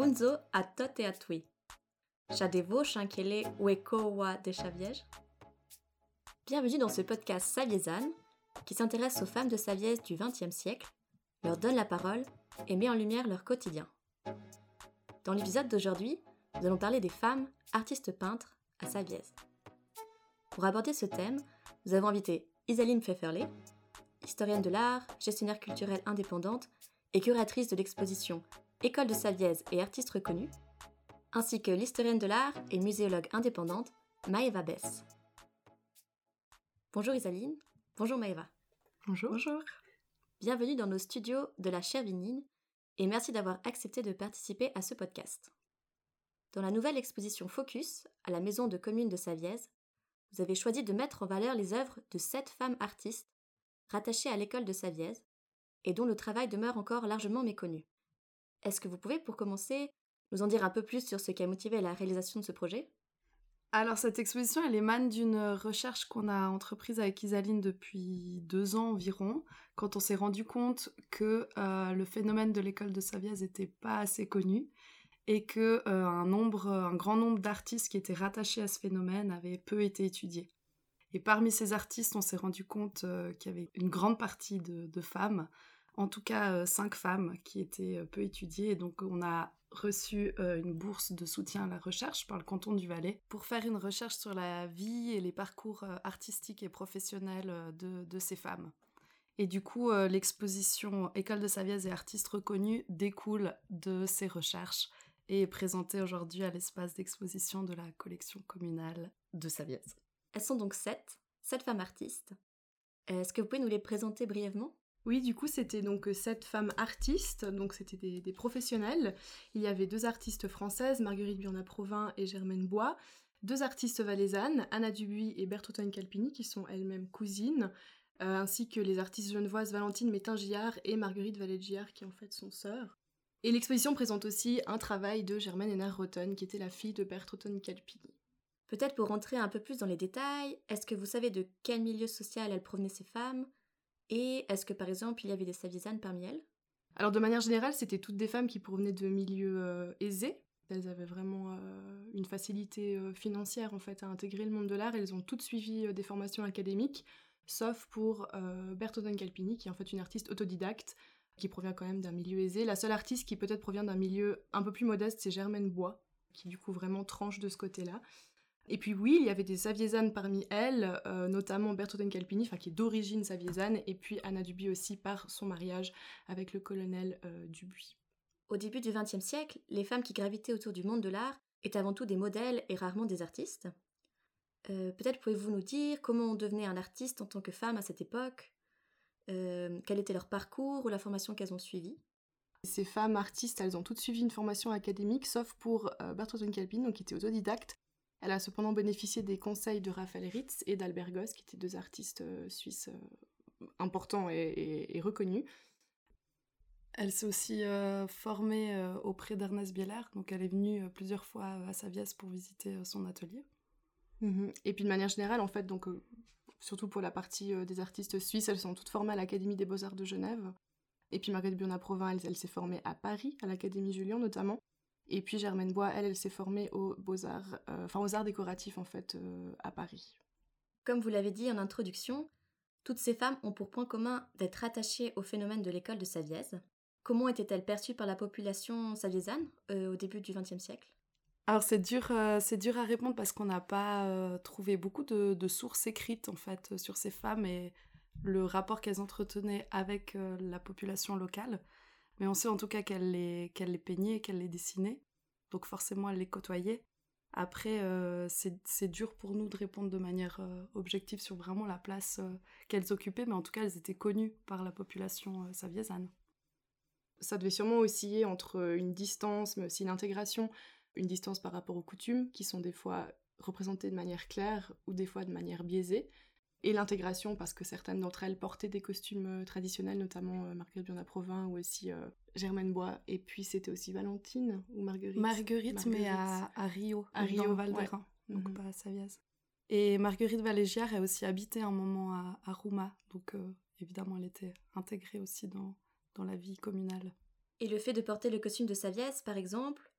Et de. Bienvenue dans ce podcast Saviezane qui s'intéresse aux femmes de Savièse du XXe siècle, leur donne la parole et met en lumière leur quotidien. Dans l'épisode d'aujourd'hui, nous allons parler des femmes artistes peintres à Savièse. Pour aborder ce thème, nous avons invité Isaline Pfefferley, historienne de l'art, gestionnaire culturelle indépendante et curatrice de l'exposition École de Savièse et artiste reconnue, ainsi que l'historienne de l'art et muséologue indépendante Maëva Bess. Bonjour Isaline, bonjour Maëva. Bonjour. Bonjour. Bienvenue dans nos studios de la Chervinine et merci d'avoir accepté de participer à ce podcast. Dans la nouvelle exposition Focus à la Maison de Commune de Savièse, vous avez choisi de mettre en valeur les œuvres de sept femmes artistes rattachées à l'école de Savièse et dont le travail demeure encore largement méconnu. Est-ce que vous pouvez, pour commencer, nous en dire un peu plus sur ce qui a motivé la réalisation de ce projet? Alors cette exposition, elle émane d'une recherche qu'on a entreprise avec Isaline depuis deux ans environ, quand on s'est rendu compte que euh, le phénomène de l'école de Savièse n'était pas assez connu et que euh, un, nombre, un grand nombre d'artistes qui étaient rattachés à ce phénomène avaient peu été étudiés. Et parmi ces artistes, on s'est rendu compte euh, qu'il y avait une grande partie de, femmes, en tout cas euh, cinq femmes qui étaient euh, peu étudiées. Et donc on a reçu une bourse de soutien à la recherche par le canton du Valais pour faire une recherche sur la vie et les parcours artistiques et professionnels de, ces femmes. Et du coup, l'exposition École de Savièse et artistes reconnus découle de ces recherches et est présentée aujourd'hui à l'espace d'exposition de la collection communale de Savièse. Elles sont donc sept, sept femmes artistes. Est-ce que vous pouvez nous les présenter brièvement? Oui, du coup, c'était donc sept femmes artistes, donc c'était des, professionnels. Il y avait deux artistes françaises, Marguerite Burnat-Provin et Germaine Bois, deux artistes valaisannes, Anna Dubuis et Bertotone Calpini, qui sont elles-mêmes cousines, euh, ainsi que les artistes genevoises Valentine Métain-Gillard et Marguerite Vallet-Gillard, qui en fait sont sœurs. Et l'exposition présente aussi un travail de Germaine Hénard Rotten, qui était la fille de Bertotone Calpini. Peut-être pour rentrer un peu plus dans les détails, est-ce que vous savez de quel milieu social elles provenaient ces femmes? Et est-ce que par exemple il y avait des savisanes parmi elles? Alors de manière générale, c'était toutes des femmes qui provenaient de milieux euh, aisés. Elles avaient vraiment euh, une facilité euh, financière en fait à intégrer le monde de l'art. Elles ont toutes suivi des formations académiques, sauf pour Bertolone Calpini, qui est en fait une artiste autodidacte qui provient quand même d'un milieu aisé. La seule artiste qui peut-être provient d'un milieu un peu plus modeste, c'est Germaine Bois, qui du coup vraiment tranche de ce côté-là. Et puis oui, il y avait des Saviésanes parmi elles, euh, notamment Bertolden Calpini, qui est d'origine saviésane, et puis Anna Dubuis aussi par son mariage avec le colonel euh, Dubuis. Au début du XXe siècle, les femmes qui gravitaient autour du monde de l'art étaient avant tout des modèles et rarement des artistes. Euh, peut-être pouvez-vous nous dire comment on devenait un artiste en tant que femme à cette époque? Quel était leur parcours ou la formation qu'elles ont suivie? Ces femmes artistes, elles ont toutes suivi une formation académique, sauf pour Bertolden Calpini, donc qui était autodidacte, elle a cependant bénéficié des conseils de Raphaël Ritz et d'Albert Goss, qui étaient deux artistes euh, suisses euh, importants et, reconnus. Elle s'est aussi euh, formée auprès d'Ernest Bieler, donc elle est venue plusieurs fois à Saviès pour visiter son atelier. Mhm. Et puis de manière générale, en fait, donc surtout pour la partie des artistes suisses, elles sont toutes formées à l'Académie des Beaux-Arts de Genève. Et puis Marguerite Burnat-Provin, elle s'est formée à Paris, à l'Académie Julien notamment. Et puis Germaine Bois, elle, elle s'est formée aux beaux-arts, euh, enfin aux arts décoratifs en fait, euh, à Paris. Comme vous l'avez dit en introduction, toutes ces femmes ont pour point commun d'être attachées au phénomène de l'école de Savièse. Comment étaient-elles perçues par la population saviésane euh, au début du XXe siècle? Alors c'est dur, c'est dur à répondre parce qu'on n'a pas trouvé beaucoup de, sources écrites en fait sur ces femmes et le rapport qu'elles entretenaient avec la population locale. Mais on sait en tout cas qu'elle les, qu'elle les peignait, qu'elle les dessinait. Donc forcément, elle les côtoyait. Après, euh, c'est dur pour nous de répondre de manière euh, objective sur vraiment la place euh, qu'elles occupaient, mais en tout cas, elles étaient connues par la population saviésane. Ça devait sûrement osciller entre une distance, mais aussi une intégration, une distance par rapport aux coutumes, qui sont des fois représentées de manière claire ou des fois de manière biaisée, et l'intégration parce que certaines d'entre elles portaient des costumes euh, traditionnels, notamment euh, Marguerite Burnat-Provin ou aussi euh, Germaine Bois. Et puis c'était aussi Valentine ou Marguerite. Marguerite, mais à, Rio, à Rio, dans Val donc mhm. pas à Saviaz. Et Marguerite Valégiard a aussi habité un moment à, à Rouma, donc évidemment elle était intégrée aussi dans, dans la vie communale. Et le fait de porter le costume de Saviez, par exemple,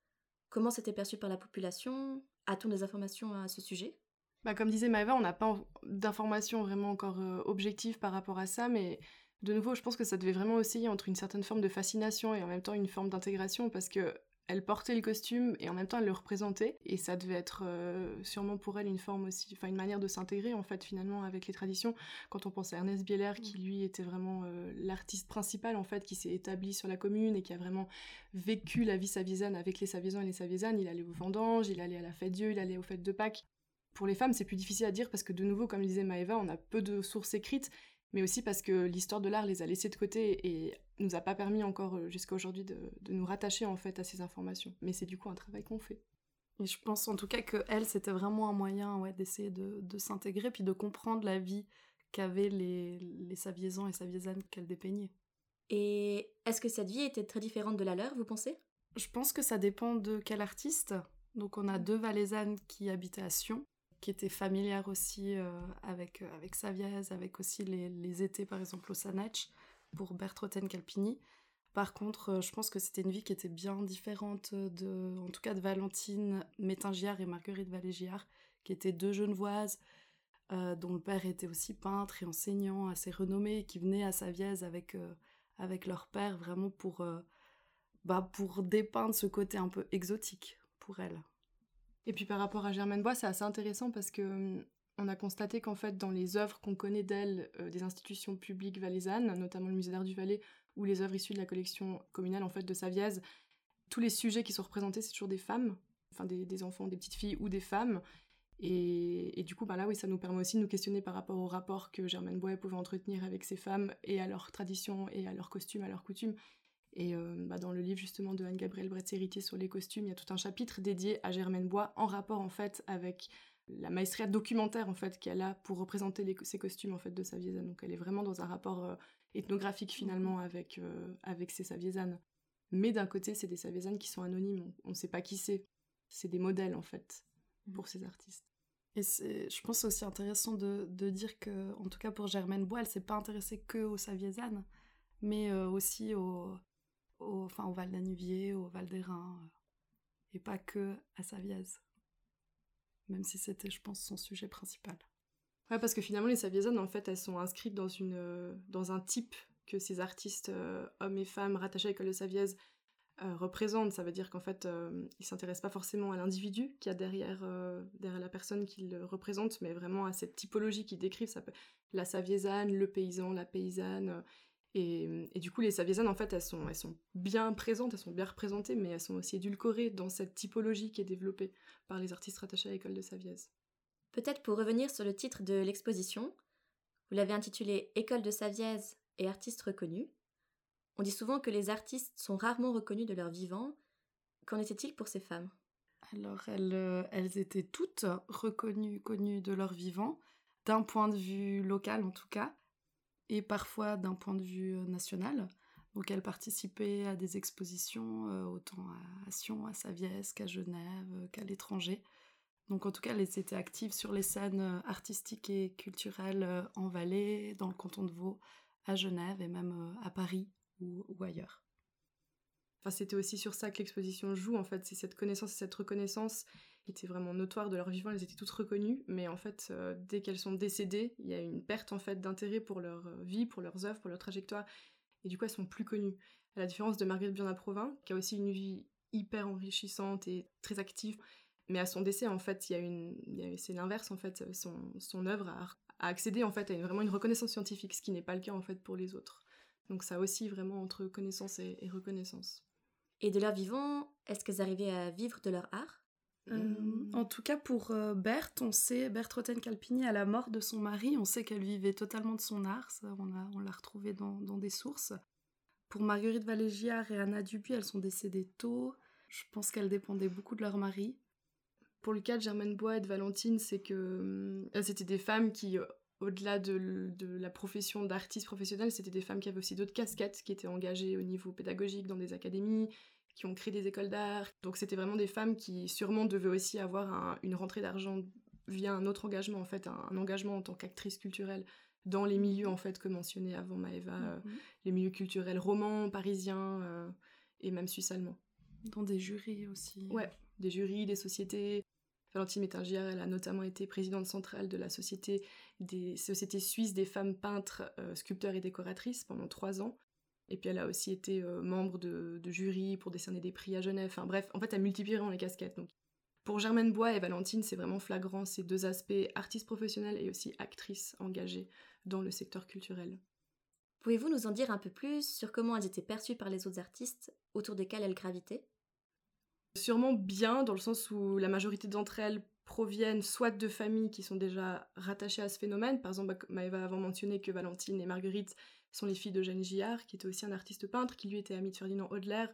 comment c'était perçu par la population? A-t-on des informations à ce sujet? Bah, Comme disait Maëva, on n'a pas d'informations vraiment encore euh, objectives par rapport à ça, mais de nouveau, je pense que ça devait vraiment osciller entre une certaine forme de fascination et en même temps une forme d'intégration, parce que elle portait le costume et en même temps elle le représentait et ça devait être euh, sûrement pour elle une forme aussi enfin une manière de s'intégrer en fait finalement avec les traditions. Quand on pense à Ernest Bieler qui lui était vraiment euh, l'artiste principal en fait qui s'est établi sur la commune et qui a vraiment vécu la vie saviésane avec les saviésans et les saviésanes il allait aux vendanges il allait à la fête Dieu il allait aux fêtes de Pâques pour les femmes, c'est plus difficile à dire parce que de nouveau, comme disait Maëva, on a peu de sources écrites, mais aussi parce que l'histoire de l'art les a laissées de côté et nous a pas permis encore euh, jusqu'à aujourd'hui de, nous rattacher en fait à ces informations. Mais c'est du coup un travail qu'on fait. Et je pense en tout cas que elle, c'était vraiment un moyen ouais, d'essayer de, de s'intégrer puis de comprendre la vie qu'avaient les, les Saviésans et Saviésanes qu'elle dépeignait. Et est-ce que cette vie était très différente de la leur, vous pensez? Je pense que ça dépend de quel artiste. Donc on a deux Valaisannes qui habitaient à Sion, qui était familière aussi euh, avec, euh, avec Saviez, avec aussi les, les, étés par exemple au Sanach pour Bertroten Calpini. Par contre, euh, je pense que c'était une vie qui était bien différente de, en tout cas de Valentine Métingiard et Marguerite Valégiard, qui étaient deux genevoises, dont le père était aussi peintre et enseignant assez renommé, qui venaient à Saviez avec, avec leur père vraiment pour, bah, pour dépeindre ce côté un peu exotique pour elle. Et puis par rapport à Germaine Bois, c'est assez intéressant parce que hum, on a constaté qu'en fait, dans les œuvres qu'on connaît d'elle euh, des institutions publiques valaisannes, notamment le musée d'art du Valais ou les œuvres issues de la collection communale en fait de Saviez, tous les sujets qui sont représentés, c'est toujours des femmes, enfin des, enfants, des petites filles ou des femmes. Et, du coup, bah là, oui, ça nous permet aussi de nous questionner par rapport au rapport que Germaine Bois pouvait entretenir avec ces femmes et à leurs traditions et à leurs costumes, à leurs coutumes. Et euh, bah, dans le livre justement de Anne-Gabrielle Bretz-Héritier sur les costumes, il y a tout un chapitre dédié à Germaine Bois en rapport en fait avec la maestria documentaire en fait qu'elle a pour représenter les, ses costumes en fait de Saviezane. Donc elle est vraiment dans un rapport euh, ethnographique finalement mhm. avec, euh, avec ces Saviezanes. Mais d'un côté, c'est des Saviezanes qui sont anonymes, on ne sait pas qui c'est. C'est des modèles en fait mhm. pour ces artistes. Et je pense aussi intéressant de, de, dire que, en tout cas pour Germaine Bois, elle s'est pas intéressée que aux Saviezanes, mais aussi aux, au, enfin, au Val d'Anuvier, au Val des euh, et pas que à Saviez. Même si c'était, je pense, son sujet principal. Ouais, parce que finalement, les Saviezanes, en fait, elles sont inscrites dans, une, euh, dans un type que ces artistes, euh, hommes et femmes rattachés à l'école de Saviez, représentent. Ça veut dire qu'en fait, ils s'intéressent pas forcément à l'individu qui a derrière, derrière la personne qu'ils représentent, mais vraiment à cette typologie qu'ils décrivent. Ça peut... La Saviezane, le paysan, la paysanne et, du coup, les Saviezanes, en fait, elles sont, elles sont bien présentes, elles sont bien représentées, mais elles sont aussi édulcorées dans cette typologie qui est développée par les artistes rattachés à l'école de Saviez. Peut-être pour revenir sur le titre de l'exposition, vous l'avez intitulé École de Saviez et artistes reconnus. On dit souvent que les artistes sont rarement reconnus de leur vivant. Qu'en était-il pour ces femmes? Alors, elles, euh, elles étaient toutes reconnues, connues de leur vivant, d'un point de vue local en tout cas et parfois d'un point de vue euh, national. Donc elle participait à des expositions euh, autant à Sion, à Saviès qu'à Genève, euh, qu'à l'étranger. Donc en tout cas, elle était active sur les scènes artistiques et culturelles en Valais, dans le canton de Vaud, à Genève et même à Paris ou, ou ailleurs. Enfin, c'était aussi sur ça que l'exposition joue, en fait, c'est cette connaissance et cette reconnaissance étaient vraiment notoires de leur vivant, elles étaient toutes reconnues, mais en fait, euh, dès qu'elles sont décédées, il y a une perte en fait d'intérêt pour leur euh, vie, pour leurs œuvres, pour leur trajectoire, et du coup, elles sont plus connues. À la différence de Marguerite Bionat-Provin, qui a aussi une vie hyper enrichissante et très active, mais à son décès, en fait, il y a une, c'est l'inverse en fait, son, œuvre a, accédé en fait à une, vraiment une reconnaissance scientifique, ce qui n'est pas le cas en fait pour les autres. Donc ça aussi vraiment entre connaissance et, reconnaissance. Et de leur vivant, est-ce qu'elles arrivaient à vivre de leur art? Mmh. en tout cas, pour euh, Berthe, on sait, Berthe Roten-Calpini, à la mort de son mari, on sait qu'elle vivait totalement de son art, on, a, on l'a retrouvé dans, des sources. Pour Marguerite Valégiard et Anna Dubuis, elles sont décédées tôt. Je pense qu'elles dépendaient beaucoup de leur mari. Pour le cas de Germaine Bois et de Valentine, c'est que euh, c'était des femmes qui, au-delà de, de, la profession d'artiste professionnelle, c'était des femmes qui avaient aussi d'autres casquettes, qui étaient engagées au niveau pédagogique dans des académies, qui ont créé des écoles d'art. Donc c'était vraiment des femmes qui sûrement devaient aussi avoir une rentrée d'argent via un autre engagement, en fait, un, engagement en tant qu'actrice culturelle dans les milieux, en fait, que mentionnait avant Maëva, euh, mhm. les milieux culturels romans, parisiens. Euh, et même suisse-allemand. Dans des jurys aussi. Ouais, des jurys, des sociétés. Valentine Métingière, elle a notamment été présidente centrale de la société des sociétés suisses des femmes peintres, euh, sculpteurs et décoratrices pendant trois ans. Et puis elle a aussi été euh, membre de, jury pour décerner des prix à Genève. Enfin bref, en fait, elle multiplie vraiment les casquettes. Donc, pour Germaine Bois et Valentine, c'est vraiment flagrant ces deux aspects, artiste professionnelle et aussi actrice engagée dans le secteur culturel. Pouvez-vous nous en dire un peu plus sur comment elles étaient perçues par les autres artistes autour desquels elles gravitaient? Sûrement bien, dans le sens où la majorité d'entre elles proviennent soit de familles qui sont déjà rattachées à ce phénomène. Par exemple, Maëva avant mentionné que Valentine et Marguerite sont les filles d'Eugène Gillard, qui était aussi un artiste peintre, qui lui était ami de Ferdinand Hodler.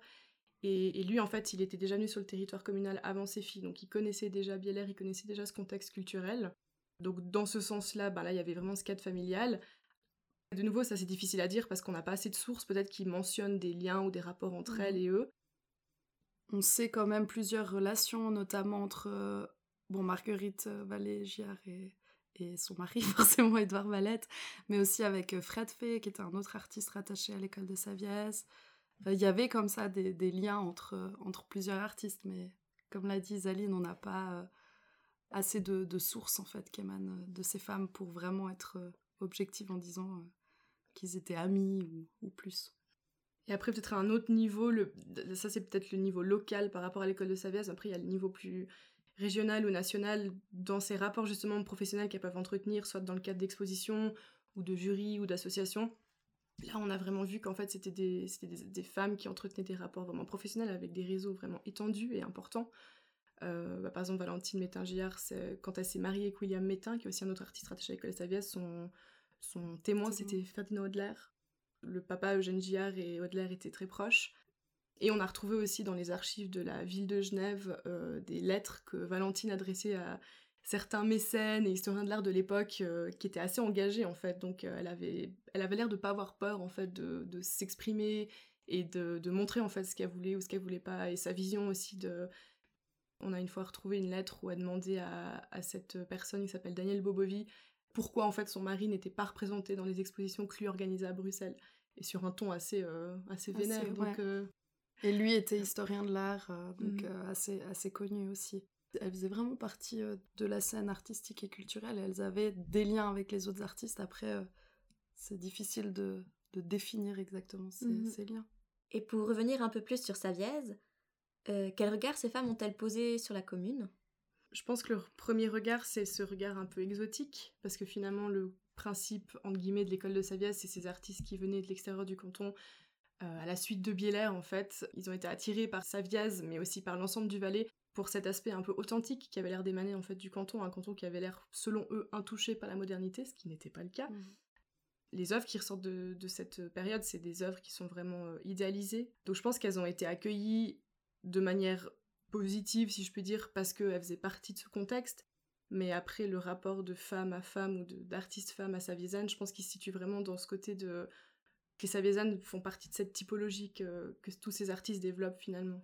Et, lui, en fait, il était déjà venu sur le territoire communal avant ses filles, donc il connaissait déjà Bieler, il connaissait déjà ce contexte culturel. Donc dans ce sens-là, ben là, il y avait vraiment ce cadre familial. De nouveau, ça c'est difficile à dire parce qu'on n'a pas assez de sources peut-être qui mentionnent des liens ou des rapports entre mmh. elles et eux. On sait quand même plusieurs relations, notamment entre euh, bon, Marguerite euh, Vallée-Giard et, et, son mari, forcément Edouard Valette, mais aussi avec euh, Fred Fay, qui était un autre artiste rattaché à l'école de Saviès. Il y avait comme ça des, liens entre, entre plusieurs artistes, mais comme l'a dit Zaline, on n'a pas assez de, sources en fait qui émanent de ces femmes pour vraiment être objective en disant qu'ils étaient amis ou, plus. Et après, peut-être à un autre niveau, ça c'est peut-être le niveau local par rapport à l'école de Saviez. Après, il y a le niveau plus régional ou national dans ces rapports justement professionnels qu'elles peuvent entretenir, soit dans le cadre d'expositions ou de jurys ou d'associations. Là, on a vraiment vu qu'en fait, c'était des, des, des, femmes qui entretenaient des rapports vraiment professionnels avec des réseaux vraiment étendus et importants. Euh, bah, par exemple, Valentine Métain-Gillard, quand elle s'est mariée avec William Métain, qui est aussi un autre artiste rattaché à l'école de Saviez, son, son témoin, c'était Ferdinand Hodler le papa Eugène Gillard et Audelaire étaient très proches. Et on a retrouvé aussi dans les archives de la ville de Genève euh, des lettres que Valentine adressait à certains mécènes et historiens de l'art de l'époque euh, qui étaient assez engagés en fait. Donc euh, elle avait elle avait l'air de pas avoir peur en fait de, s'exprimer et de, montrer en fait ce qu'elle voulait ou ce qu'elle voulait pas. Et sa vision aussi de on a une fois retrouvé une lettre où elle demandait à, à cette personne qui s'appelle Daniel Bobovi pourquoi en fait son mari n'était pas représenté dans les expositions que lui organisait à Bruxelles. Et sur un ton assez euh, assez vénère. Donc et lui était historien de l'art euh, donc mm. assez assez connu aussi. Elles faisaient vraiment partie de la scène artistique et culturelle. Et elles avaient des liens avec les autres artistes. Après c'est difficile de, de, définir exactement ces, mm-hmm. ces, liens. Et pour revenir un peu plus sur Savièse quel regard ces femmes ont-elles posé sur la commune? Je pense que le premier regard, c'est ce regard un peu exotique, parce que finalement, le principe, entre guillemets, de l'école de Saviez, c'est ces artistes qui venaient de l'extérieur du canton, euh, à la suite de Bieler, en fait. Ils ont été attirés par Saviez, mais aussi par l'ensemble du Valais, pour cet aspect un peu authentique qui avait l'air d'émaner, en fait, du canton, un canton qui avait l'air, selon eux, intouché par la modernité, ce qui n'était pas le cas. Mmh. Les œuvres qui ressortent de, cette période, c'est des œuvres qui sont vraiment euh, idéalisées. Donc je pense qu'elles ont été accueillies de manière positive, si je peux dire, parce qu'elle faisait partie de ce contexte. Mais après, le rapport de femme à femme ou d'artiste femme à Saviezane, je pense qu'il se situe vraiment dans ce côté de que les Saviezane font partie de cette typologie que, tous ces artistes développent finalement.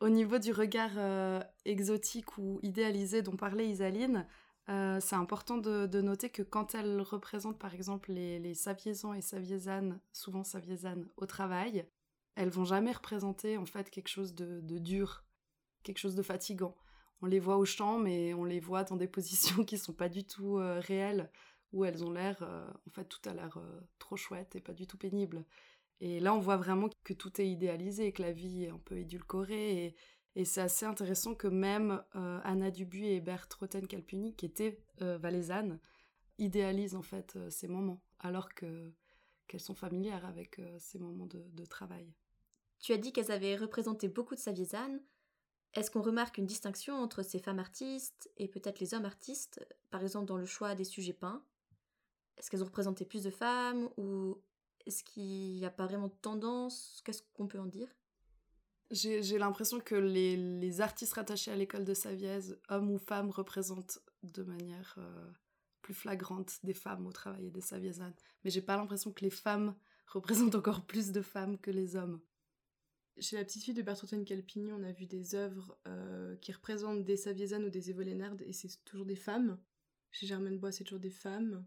Au niveau du regard euh, exotique ou idéalisé dont parlait Isaline, euh, c'est important de, noter que quand elle représente par exemple les, les Saviezans et Saviezanes, souvent Saviezanes, au travail, elles vont jamais représenter en fait quelque chose de, dur, quelque chose de fatigant. On les voit au champ, mais on les voit dans des positions qui sont pas du tout euh, réelles, où elles ont l'air, euh, en fait, tout a l'air euh, trop chouette et pas du tout pénible. Et là, on voit vraiment que tout est idéalisé, que la vie est un peu édulcorée, et, c'est assez intéressant que même Anna Dubuis et Berthe Roten-Calpuni, qui étaient valaisannes, idéalisent en fait ces moments, alors que qu'elles sont familières avec ces moments de travail. Tu as dit qu'elles avaient représenté beaucoup de Saviezane. Est-ce qu'on remarque une distinction entre ces femmes artistes et peut-être les hommes artistes, par exemple dans le choix des sujets peints? Est-ce qu'elles ont représenté plus de femmes ou est-ce qu'il n'y a pas vraiment de tendance? Qu'est-ce qu'on peut en dire? J'ai l'impression que les, artistes rattachés à l'école de Savièse, hommes ou femmes, représentent de manière euh, plus flagrante des femmes au travail des Saviésanes. Mais j'ai pas l'impression que les femmes représentent encore plus de femmes que les hommes. Chez la petite fille de Bertrand Calpigny, on a vu des œuvres euh, qui représentent des Saviezanes ou des Évolénardes, et c'est toujours des femmes. Chez Germaine Bois, c'est toujours des femmes.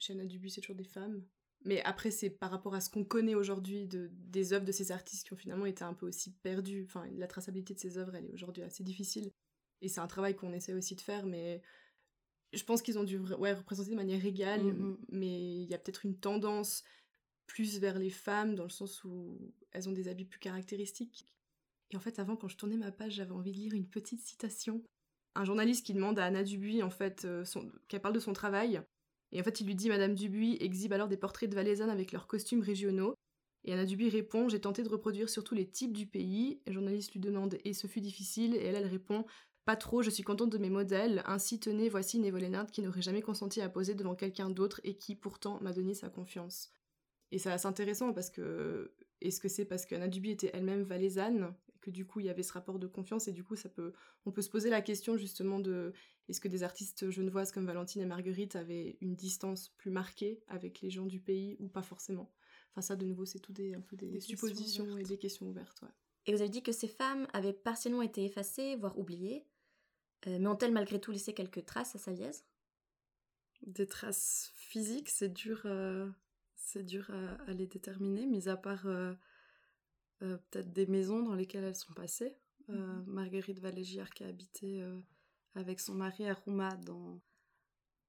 Chez Anna Dubuis, c'est toujours des femmes. Mais après, c'est par rapport à ce qu'on connaît aujourd'hui de, des œuvres de ces artistes qui ont finalement été un peu aussi perdues. Enfin, la traçabilité de ces œuvres, elle est aujourd'hui assez difficile. Et c'est un travail qu'on essaie aussi de faire, mais je pense qu'ils ont dû ouais, représenter de manière égale, Mhm. mais il y a peut-être une tendance plus vers les femmes, dans le sens où elles ont des habits plus caractéristiques. Et en fait, avant, quand je tournais ma page, j'avais envie de lire une petite citation. Un journaliste qui demande à Anna Dubuis, en fait, euh, son- qu'elle parle de son travail. Et en fait, il lui dit Madame Dubuis exhibe alors des portraits de valaisannes avec leurs costumes régionaux. Et Anna Dubuis répond J'ai tenté de reproduire sur tous les types du pays. Le journaliste lui demande Et ce fut difficile? Et elle, elle répond Pas trop, je suis contente de mes modèles. Ainsi, tenez, voici une qui n'aurait jamais consenti à poser devant quelqu'un d'autre et qui, pourtant, m'a donné sa confiance. Et c'est assez intéressant parce que. Est-ce que c'est parce qu'Anna Dubuis était elle-même valaisanne? Que du coup il y avait ce rapport de confiance et du coup ça peut on peut se poser la question justement de est-ce que des artistes genevoises comme Valentine et Marguerite avaient une distance plus marquée avec les gens du pays ou pas forcément? Enfin ça de nouveau c'est tout des un peu des, suppositions et des questions ouvertes ouais. Et vous avez dit que ces femmes avaient partiellement été effacées, voire oubliées, euh, mais ont-elles malgré tout laissé quelques traces à Savièse Des traces physiques, c'est dur, euh, c'est dur à, à les déterminer, mis à part euh, euh, peut-être des maisons dans lesquelles elles sont passées. Euh, Mhm. Marguerite Valégière qui a habité euh, avec son mari à Rouma dans,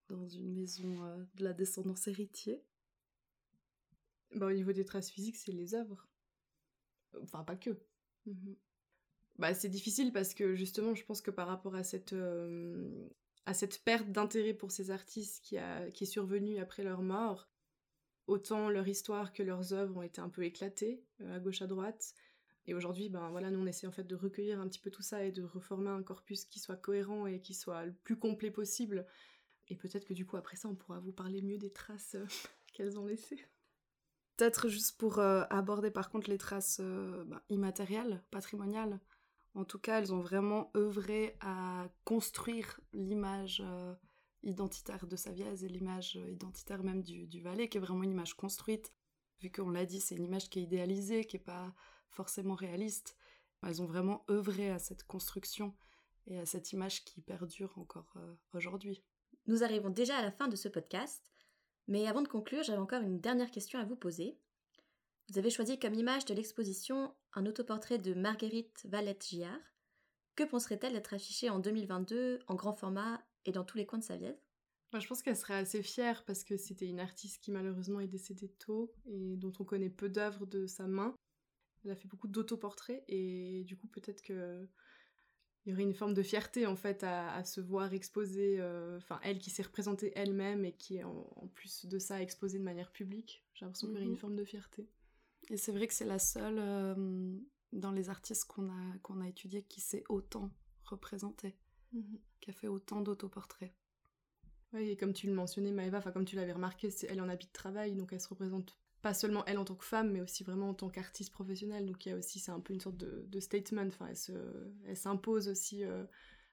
dans une maison de la descendance héritier. Bah, au niveau des traces physiques c'est les œuvres enfin pas que Bah, c'est difficile parce que justement, je pense que par rapport à cette, euh, à cette perte d'intérêt pour ces artistes qui, a, qui est survenue après leur mort, autant leur histoire que leurs œuvres ont été un peu éclatées euh, à gauche à droite. Et aujourd'hui, ben voilà, nous on essaie de recueillir un petit peu tout ça et de reformer un corpus qui soit cohérent et qui soit le plus complet possible. Et peut-être que du coup après ça, on pourra vous parler mieux des traces euh, qu'elles ont laissées. Peut-être juste pour euh, aborder par contre les traces bah, immatérielles, patrimoniales. En tout cas, elles ont vraiment œuvré à construire l'image identitaire de Savièse et l'image euh, identitaire même du, du Valais, qui est vraiment une image construite. Vu qu'on l'a dit, c'est une image qui est idéalisée, qui n'est pas forcément réaliste. Elles ont vraiment œuvré à cette construction et à cette image qui perdure encore euh, aujourd'hui. Nous arrivons déjà à la fin de ce podcast, mais avant de conclure, j'avais encore une dernière question à vous poser. Vous avez choisi comme image de l'exposition un autoportrait de Marguerite Valette-Giard. Que penserait-elle d'être affichée en 2022 en grand format et dans tous les coins de Savièse Moi, je pense qu'elle serait assez fière parce que c'était une artiste qui malheureusement est décédée tôt et dont on connaît peu d'œuvres de sa main. Elle a fait beaucoup d'autoportraits et du coup peut-être que il y aurait une forme de fierté en fait à, à se voir exposée, euh, enfin elle qui s'est représentée elle-même et qui est en, en plus de ça exposée de manière publique. J'ai l'impression qu'il y aurait une forme de fierté. Et c'est vrai que c'est la seule euh, dans les artistes qu'on a, qu'on a étudiés qui s'est autant représentée, qui a fait autant d'autoportraits. Oui, et comme tu le mentionnais, Maëva, comme tu l'avais remarqué, c'est elle est en habit de travail, donc elle se représente pas seulement elle en tant que femme, mais aussi vraiment en tant qu'artiste professionnelle. Donc il y a aussi, c'est un peu une sorte de, de statement. Enfin, elle se, elle s'impose aussi. euh,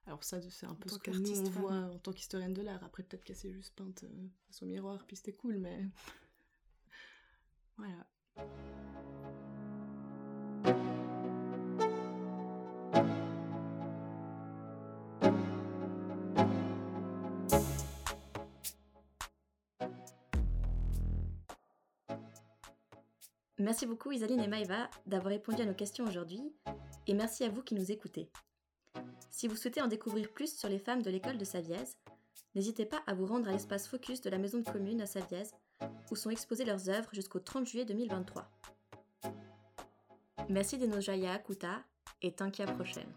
alors ça, c'est un peu ce que nous on voit en tant qu'historienne de l'art. Après, peut-être qu'elle s'est juste peinte euh, face au miroir, puis c'était cool, mais voilà. Merci beaucoup Isaline et Maëva d'avoir répondu à nos questions aujourd'hui et merci à vous qui nous écoutez. Si vous souhaitez en découvrir plus sur les femmes de l'école de Savièse, n'hésitez pas à vous rendre à l'espace Focus de la Maison de Commune à Savièse où sont exposées leurs œuvres jusqu'au 30 juillet 2023. Merci de nos Jaya Kuta et Tankia prochaine.